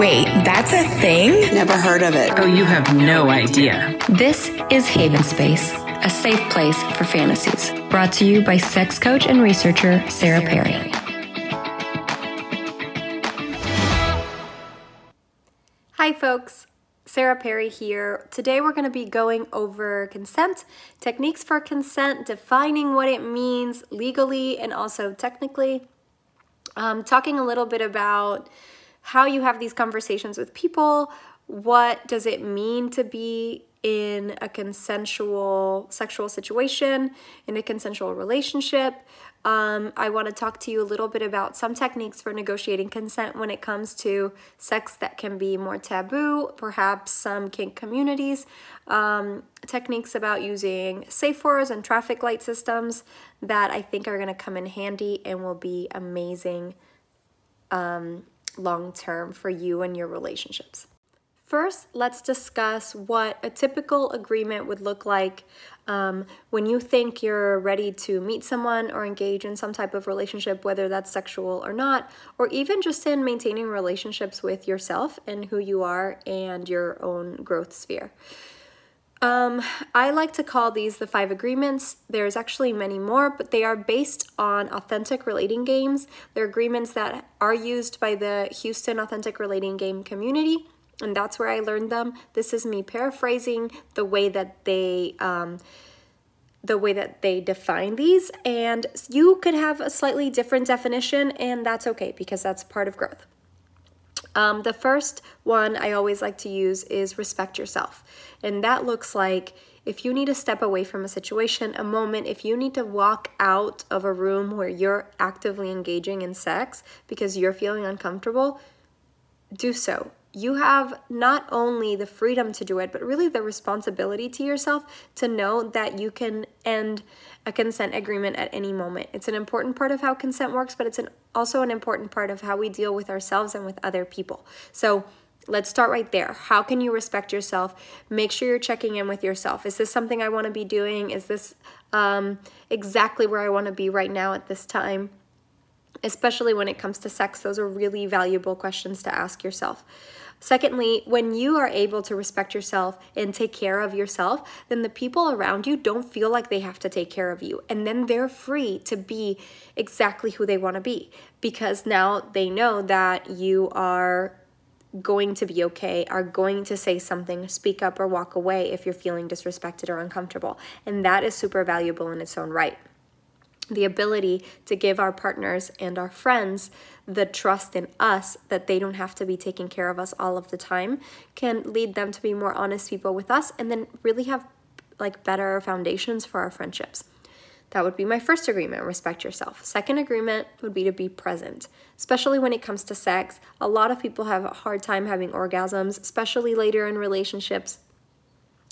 Wait, that's a thing? Never heard of it. Oh, you have no idea. This is Haven Space, a safe place for fantasies. Brought to you by sex coach and researcher Sarah Perry. Hi, folks. Sarah Perry here. Today we're going to be going over consent, techniques for consent, defining what it means legally and also technically, um, talking a little bit about how you have these conversations with people, what does it mean to be in a consensual sexual situation, in a consensual relationship. Um, I want to talk to you a little bit about some techniques for negotiating consent when it comes to sex that can be more taboo, perhaps some kink communities, um, techniques about using safe words and traffic light systems that I think are going to come in handy and will be amazing um, long term for you and your relationships. First, let's discuss what a typical agreement would look like um, when you think you're ready to meet someone or engage in some type of relationship, whether that's sexual or not, or even just in maintaining relationships with yourself and who you are and your own growth sphere. Um, I like to call these the five agreements. There's actually many more, but they are based on authentic relating games. They're agreements that are used by the Houston Authentic Relating Game community, and that's where I learned them. This is me paraphrasing the way that they. Um, the way that they define these, and you could have a slightly different definition, and that's okay because that's part of growth. Um, the first one I always like to use is respect yourself. And that looks like if you need to step away from a situation, a moment, if you need to walk out of a room where you're actively engaging in sex because you're feeling uncomfortable, do so you have not only the freedom to do it, but really the responsibility to yourself to know that you can end a consent agreement at any moment. It's an important part of how consent works, but it's an, also an important part of how we deal with ourselves and with other people. So, Let's start right there. How can you respect yourself? Make sure you're checking in with yourself. Is this something I want to be doing? Is this um, exactly where I want to be right now at this time? Especially when it comes to sex, those are really valuable questions to ask yourself. Secondly, when you are able to respect yourself and take care of yourself, then the people around you don't feel like they have to take care of you. And then they're free to be exactly who they want to be because now they know that you are going to be okay, are going to say something, speak up, or walk away if you're feeling disrespected or uncomfortable. And that is super valuable in its own right the ability to give our partners and our friends the trust in us that they don't have to be taking care of us all of the time can lead them to be more honest people with us and then really have like better foundations for our friendships. That would be my first agreement respect yourself. Second agreement would be to be present, especially when it comes to sex. A lot of people have a hard time having orgasms, especially later in relationships.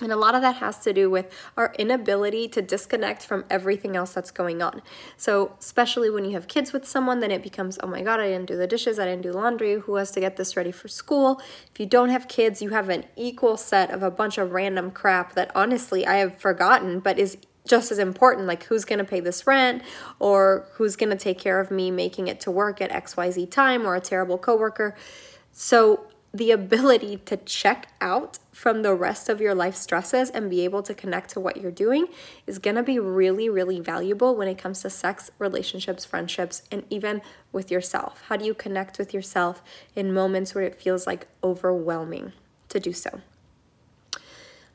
And a lot of that has to do with our inability to disconnect from everything else that's going on. So, especially when you have kids with someone, then it becomes, oh my God, I didn't do the dishes, I didn't do laundry, who has to get this ready for school? If you don't have kids, you have an equal set of a bunch of random crap that honestly I have forgotten, but is just as important like who's going to pay this rent or who's going to take care of me making it to work at xyz time or a terrible coworker so the ability to check out from the rest of your life stresses and be able to connect to what you're doing is going to be really, really valuable when it comes to sex, relationships, friendships, and even with yourself. How do you connect with yourself in moments where it feels like overwhelming to do so?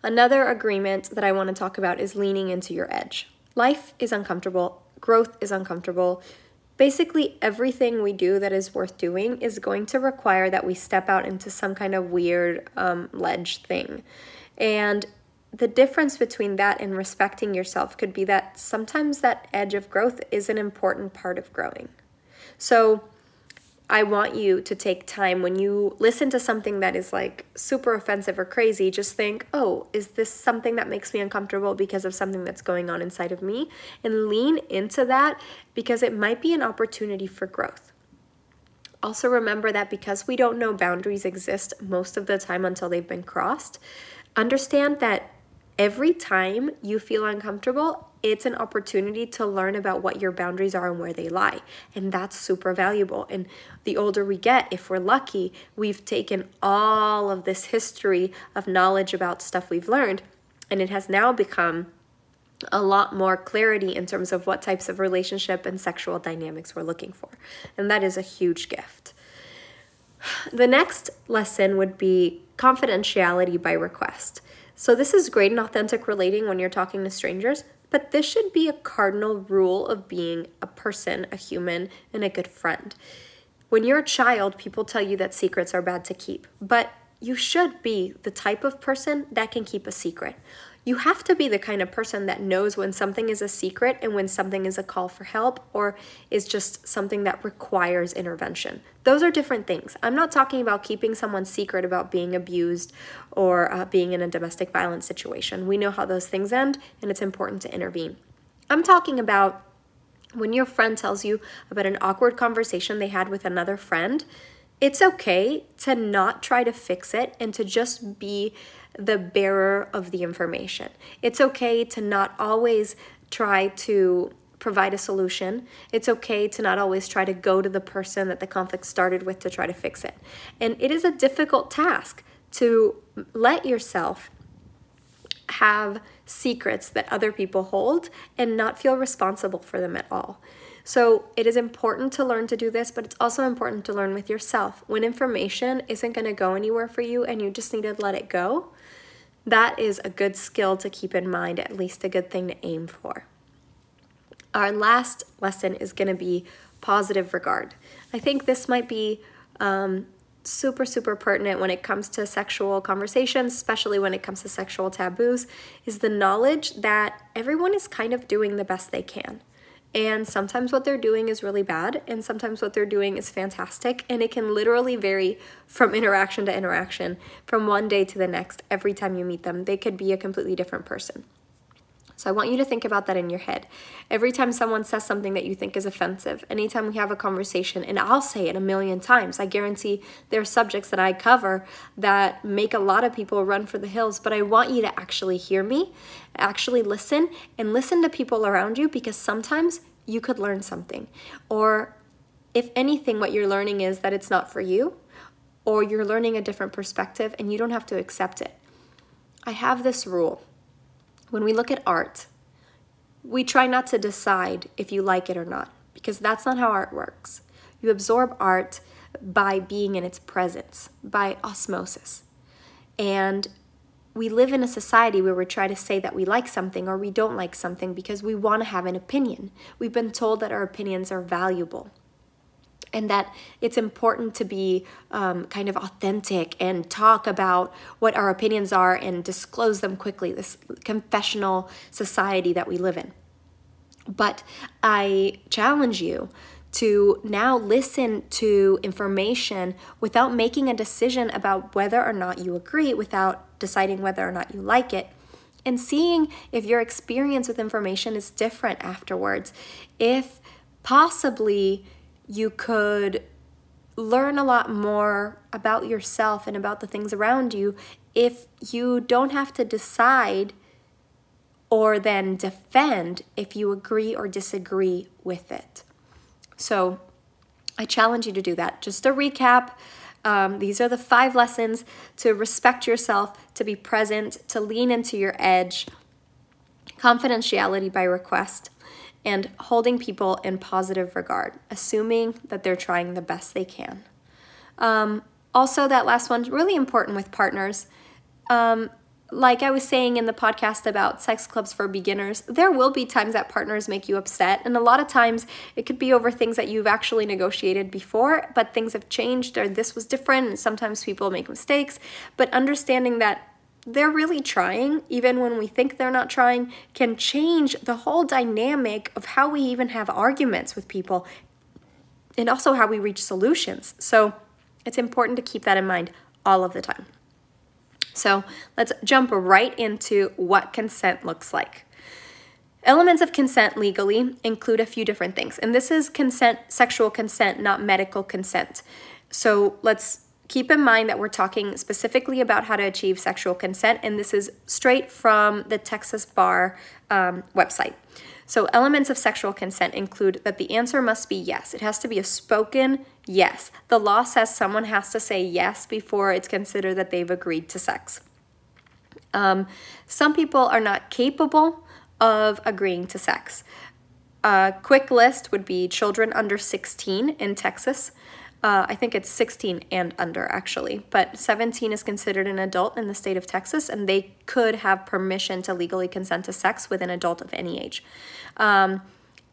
Another agreement that I want to talk about is leaning into your edge. Life is uncomfortable, growth is uncomfortable basically everything we do that is worth doing is going to require that we step out into some kind of weird um, ledge thing. And the difference between that and respecting yourself could be that sometimes that edge of growth is an important part of growing. So, I want you to take time when you listen to something that is like super offensive or crazy, just think, oh, is this something that makes me uncomfortable because of something that's going on inside of me? And lean into that because it might be an opportunity for growth. Also, remember that because we don't know boundaries exist most of the time until they've been crossed, understand that every time you feel uncomfortable, it's an opportunity to learn about what your boundaries are and where they lie. And that's super valuable. And the older we get, if we're lucky, we've taken all of this history of knowledge about stuff we've learned, and it has now become a lot more clarity in terms of what types of relationship and sexual dynamics we're looking for. And that is a huge gift. The next lesson would be confidentiality by request. So, this is great in authentic relating when you're talking to strangers, but this should be a cardinal rule of being a person, a human, and a good friend. When you're a child, people tell you that secrets are bad to keep, but you should be the type of person that can keep a secret. You have to be the kind of person that knows when something is a secret and when something is a call for help or is just something that requires intervention. Those are different things. I'm not talking about keeping someone secret about being abused or uh, being in a domestic violence situation. We know how those things end and it's important to intervene. I'm talking about when your friend tells you about an awkward conversation they had with another friend. It's okay to not try to fix it and to just be the bearer of the information. It's okay to not always try to provide a solution. It's okay to not always try to go to the person that the conflict started with to try to fix it. And it is a difficult task to let yourself have secrets that other people hold and not feel responsible for them at all. So it is important to learn to do this, but it's also important to learn with yourself. When information isn't going to go anywhere for you and you just need to let it go, that is a good skill to keep in mind, at least a good thing to aim for. Our last lesson is going to be positive regard. I think this might be um, super, super pertinent when it comes to sexual conversations, especially when it comes to sexual taboos, is the knowledge that everyone is kind of doing the best they can. And sometimes what they're doing is really bad, and sometimes what they're doing is fantastic. And it can literally vary from interaction to interaction, from one day to the next, every time you meet them. They could be a completely different person. So I want you to think about that in your head. Every time someone says something that you think is offensive, anytime we have a conversation, and I'll say it a million times, I guarantee there are subjects that I cover that make a lot of people run for the hills, but I want you to actually hear me, actually listen, and listen to people around you because sometimes you could learn something. Or if anything, what you're learning is that it's not for you, or you're learning a different perspective and you don't have to accept it. I have this rule when we look at art, we try not to decide if you like it or not, because that's not how art works. You absorb art by being in its presence, by osmosis. And we live in a society where we try to say that we like something or we don't like something because we want to have an opinion. We've been told that our opinions are valuable and that it's important to be um, kind of authentic and talk about what our opinions are and disclose them quickly, this confessional society that we live in. But I challenge you to now listen to information without making a decision about whether or not you agree, without deciding whether or not you like it, and seeing if your experience with information is different afterwards. If possibly you could learn a lot more about yourself and about the things around you if you don't have to decide or then defend if you agree or disagree with it. So I challenge you to do that. Just a recap. Um, these are the five lessons to respect yourself, to be present, to lean into your edge, confidentiality by request, and holding people in positive regard, assuming that they're trying the best they can. Um, also, that last one's really important with partners. Um, like I was saying in the podcast about sex clubs for beginners, there will be times that partners make you upset. And a lot of times it could be over things that you've actually negotiated before, but things have changed or this was different. And sometimes people make mistakes. But understanding that they're really trying, even when we think they're not trying, can change the whole dynamic of how we even have arguments with people and also how we reach solutions. So it's important to keep that in mind all of the time. So let's jump right into what consent looks like. Elements of consent legally include a few different things, and this is consent, sexual consent, not medical consent. So let's keep in mind that we're talking specifically about how to achieve sexual consent, and this is straight from the Texas Bar um, website. So, elements of sexual consent include that the answer must be yes. It has to be a spoken yes. The law says someone has to say yes before it's considered that they've agreed to sex. Um, some people are not capable of agreeing to sex. A quick list would be children under 16 in Texas. Uh, I think it's 16 and under actually, but 17 is considered an adult in the state of Texas, and they could have permission to legally consent to sex with an adult of any age. Um,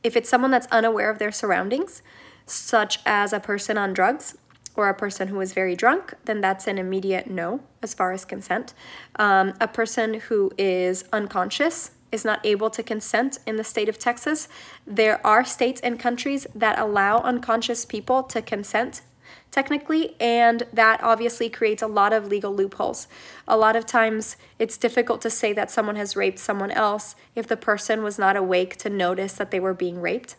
if it's someone that's unaware of their surroundings, such as a person on drugs or a person who is very drunk, then that's an immediate no as far as consent. Um, a person who is unconscious is not able to consent in the state of Texas. There are states and countries that allow unconscious people to consent technically, and that obviously creates a lot of legal loopholes. A lot of times it's difficult to say that someone has raped someone else if the person was not awake to notice that they were being raped.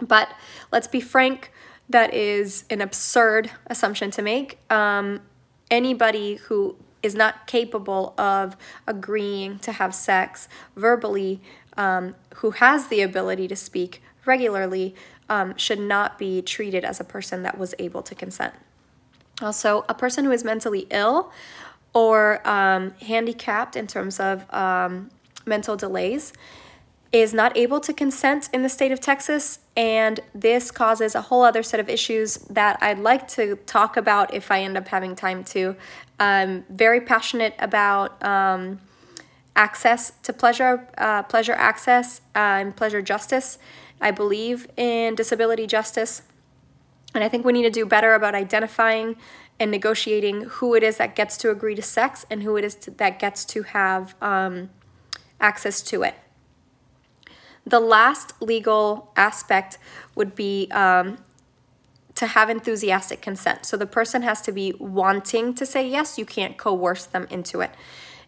But let's be frank, that is an absurd assumption to make. Um, anybody who is not capable of agreeing to have sex verbally, um, who has the ability to speak regularly, um, should not be treated as a person that was able to consent. Also, a person who is mentally ill or um, handicapped in terms of um, mental delays is not able to consent in the state of Texas, and this causes a whole other set of issues that I'd like to talk about if I end up having time to. I'm very passionate about um, access to pleasure, uh, pleasure access, uh, and pleasure justice. I believe in disability justice, and I think we need to do better about identifying and negotiating who it is that gets to agree to sex and who it is to, that gets to have um, access to it. The last legal aspect would be um, to have enthusiastic consent. So the person has to be wanting to say yes, you can't coerce them into it.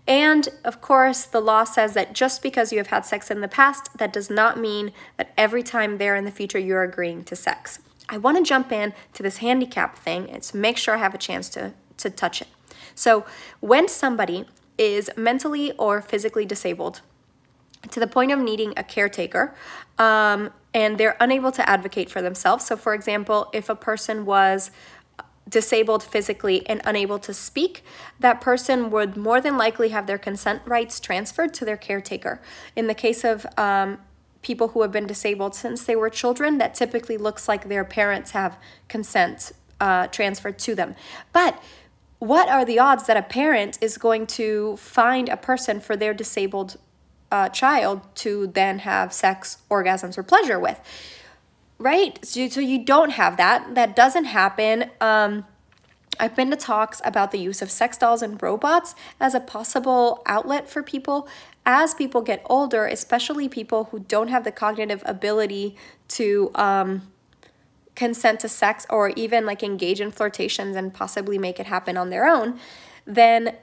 And of course, the law says that just because you have had sex in the past, that does not mean that every time there in the future you're agreeing to sex. I want to jump in to this handicap thing and to make sure I have a chance to, to touch it. So, when somebody is mentally or physically disabled, to the point of needing a caretaker um, and they're unable to advocate for themselves. So, for example, if a person was disabled physically and unable to speak, that person would more than likely have their consent rights transferred to their caretaker. In the case of um, people who have been disabled since they were children, that typically looks like their parents have consent uh, transferred to them. But what are the odds that a parent is going to find a person for their disabled uh, child to then have sex, orgasms, or pleasure with. Right? So, so you don't have that. That doesn't happen. Um, I've been to talks about the use of sex dolls and robots as a possible outlet for people as people get older, especially people who don't have the cognitive ability to um, consent to sex or even like engage in flirtations and possibly make it happen on their own. Then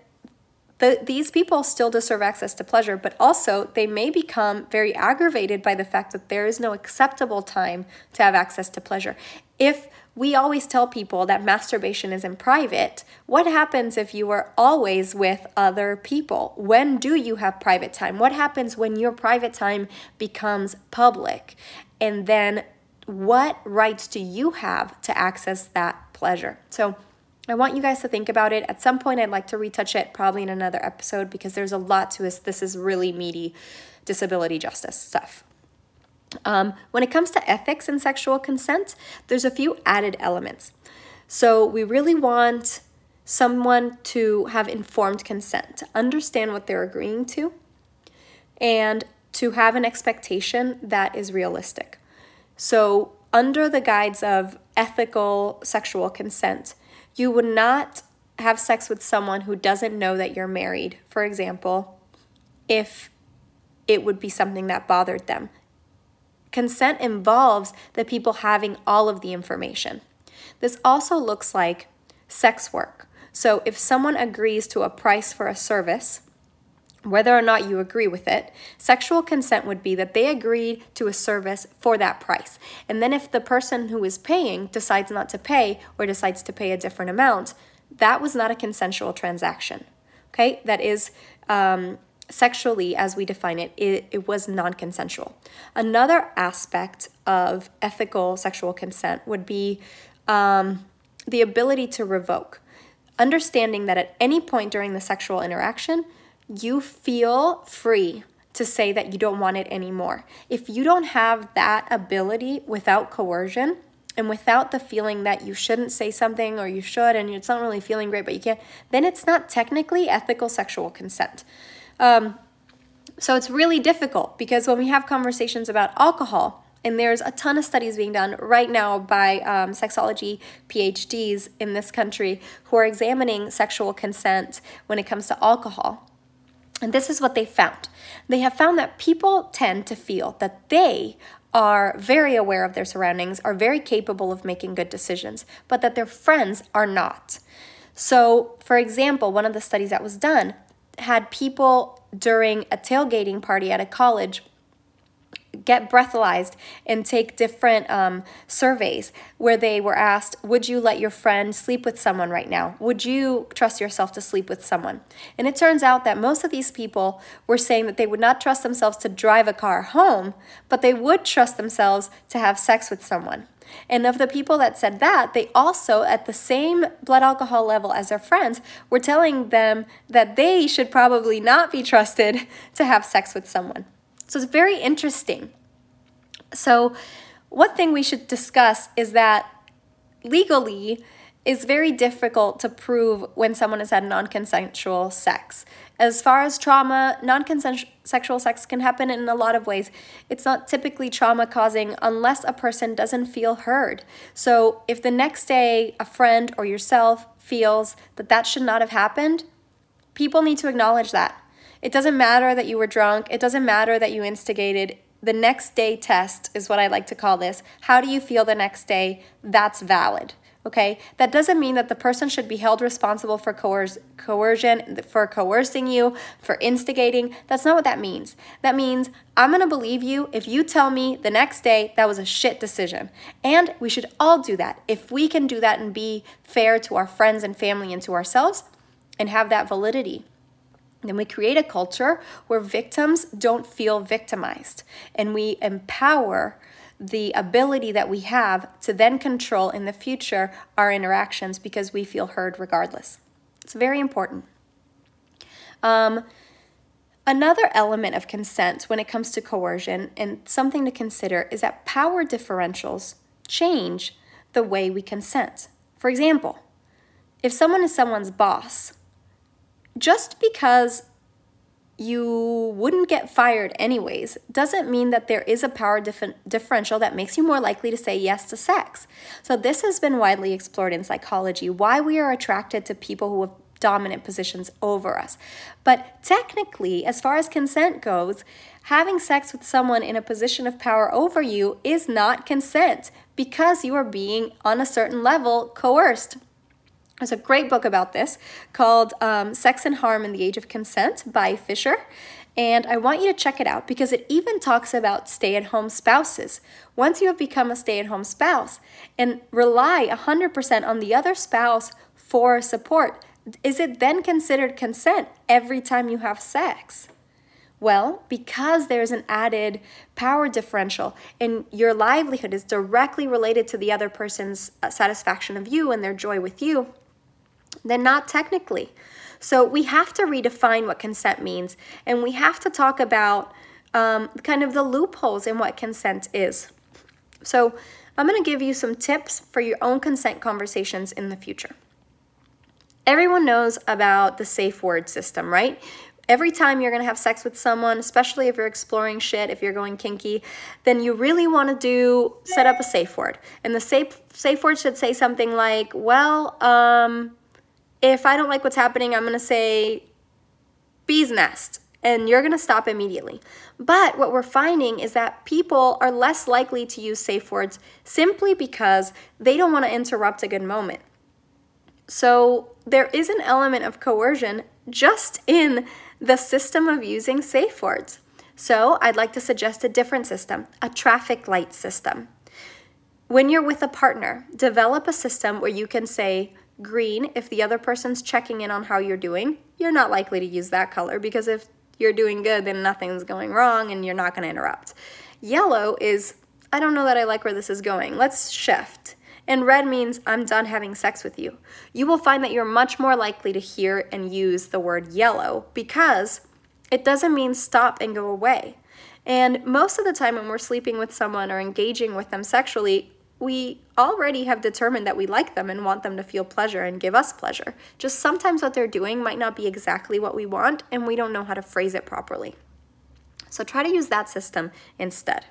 the, these people still deserve access to pleasure, but also they may become very aggravated by the fact that there is no acceptable time to have access to pleasure. If we always tell people that masturbation is in private, what happens if you are always with other people? When do you have private time? What happens when your private time becomes public? And then what rights do you have to access that pleasure? So, I want you guys to think about it. At some point, I'd like to retouch it, probably in another episode, because there's a lot to this. This is really meaty disability justice stuff. Um, when it comes to ethics and sexual consent, there's a few added elements. So, we really want someone to have informed consent, to understand what they're agreeing to, and to have an expectation that is realistic. So, under the guides of ethical sexual consent, you would not have sex with someone who doesn't know that you're married, for example, if it would be something that bothered them. Consent involves the people having all of the information. This also looks like sex work. So if someone agrees to a price for a service, whether or not you agree with it, sexual consent would be that they agreed to a service for that price. And then if the person who is paying decides not to pay or decides to pay a different amount, that was not a consensual transaction. Okay, that is um, sexually, as we define it, it, it was non consensual. Another aspect of ethical sexual consent would be um, the ability to revoke. Understanding that at any point during the sexual interaction, you feel free to say that you don't want it anymore. If you don't have that ability without coercion, and without the feeling that you shouldn't say something or you should and it's not really feeling great but you can't, then it's not technically ethical sexual consent. Um, so it's really difficult because when we have conversations about alcohol, and there's a ton of studies being done right now by um, sexology PhDs in this country who are examining sexual consent when it comes to alcohol. And this is what they found. They have found that people tend to feel that they are very aware of their surroundings, are very capable of making good decisions, but that their friends are not. So, for example, one of the studies that was done had people during a tailgating party at a college get breathalyzed and take different um, surveys where they were asked would you let your friend sleep with someone right now? Would you trust yourself to sleep with someone? And it turns out that most of these people were saying that they would not trust themselves to drive a car home but they would trust themselves to have sex with someone. And of the people that said that, they also, at the same blood alcohol level as their friends, were telling them that they should probably not be trusted to have sex with someone. So it's very interesting. So, one thing we should discuss is that legally, it's very difficult to prove when someone has had non consensual sex. As far as trauma, non consensual sexual sex can happen in a lot of ways. It's not typically trauma causing unless a person doesn't feel heard. So, if the next day a friend or yourself feels that that should not have happened, people need to acknowledge that. It doesn't matter that you were drunk, it doesn't matter that you instigated. The next day test is what I like to call this. How do you feel the next day? That's valid. Okay, that doesn't mean that the person should be held responsible for coer- coercion, for coercing you, for instigating. That's not what that means. That means I'm gonna believe you if you tell me the next day that was a shit decision. And we should all do that. If we can do that and be fair to our friends and family and to ourselves and have that validity. Then we create a culture where victims don't feel victimized and we empower the ability that we have to then control in the future our interactions because we feel heard regardless. It's very important. Um, another element of consent when it comes to coercion and something to consider is that power differentials change the way we consent. For example, if someone is someone's boss, just because you wouldn't get fired anyways doesn't mean that there is a power dif- differential that makes you more likely to say yes to sex. So, this has been widely explored in psychology why we are attracted to people who have dominant positions over us. But technically, as far as consent goes, having sex with someone in a position of power over you is not consent because you are being, on a certain level, coerced. There's a great book about this called um, Sex and Harm in the Age of Consent by Fisher. And I want you to check it out because it even talks about stay at home spouses. Once you have become a stay at home spouse and rely 100% on the other spouse for support, is it then considered consent every time you have sex? Well, because there's an added power differential and your livelihood is directly related to the other person's uh, satisfaction of you and their joy with you, then not technically. So we have to redefine what consent means, and we have to talk about um, kind of the loopholes in what consent is. So I'm going to give you some tips for your own consent conversations in the future. Everyone knows about the safe word system, right? Every time you're gonna have sex with someone, especially if you're exploring shit, if you're going kinky, then you really wanna do set up a safe word. And the safe safe word should say something like, well, um, if I don't like what's happening, I'm going to say bee's nest and you're going to stop immediately. But what we're finding is that people are less likely to use safe words simply because they don't want to interrupt a good moment. So there is an element of coercion just in the system of using safe words. So I'd like to suggest a different system, a traffic light system. When you're with a partner, develop a system where you can say green if the other person's checking in on how you're doing. You're not likely to use that color because if you're doing good, then nothing's going wrong and you're not going to interrupt. Yellow is, I don't know that I like where this is going. Let's shift. And red means I'm done having sex with you. You will find that you're much more likely to hear and use the word yellow because it doesn't mean stop and go away. And most of the time, when we're sleeping with someone or engaging with them sexually, we already have determined that we like them and want them to feel pleasure and give us pleasure. Just sometimes what they're doing might not be exactly what we want, and we don't know how to phrase it properly. So try to use that system instead.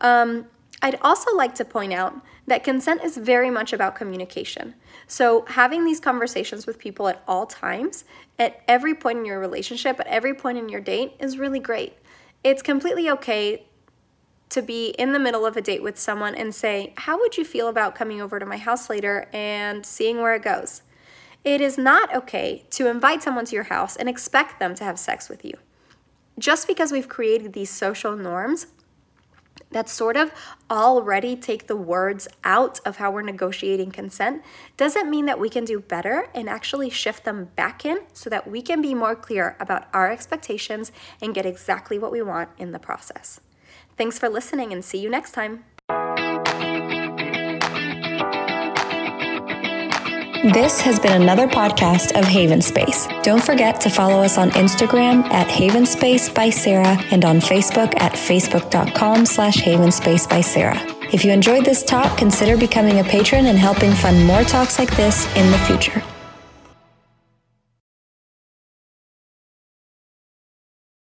Um, I'd also like to point out that consent is very much about communication. So, having these conversations with people at all times, at every point in your relationship, at every point in your date, is really great. It's completely okay to be in the middle of a date with someone and say, How would you feel about coming over to my house later and seeing where it goes? It is not okay to invite someone to your house and expect them to have sex with you. Just because we've created these social norms that sort of already take the words out of how we're negotiating consent doesn't mean that we can do better and actually shift them back in so that we can be more clear about our expectations and get exactly what we want in the process. Thanks for listening and see you next time. This has been another podcast of Haven Space. Don't forget to follow us on Instagram at Haven Space by Sarah and on Facebook at facebook.com slash Haven Space by Sarah. If you enjoyed this talk, consider becoming a patron and helping fund more talks like this in the future.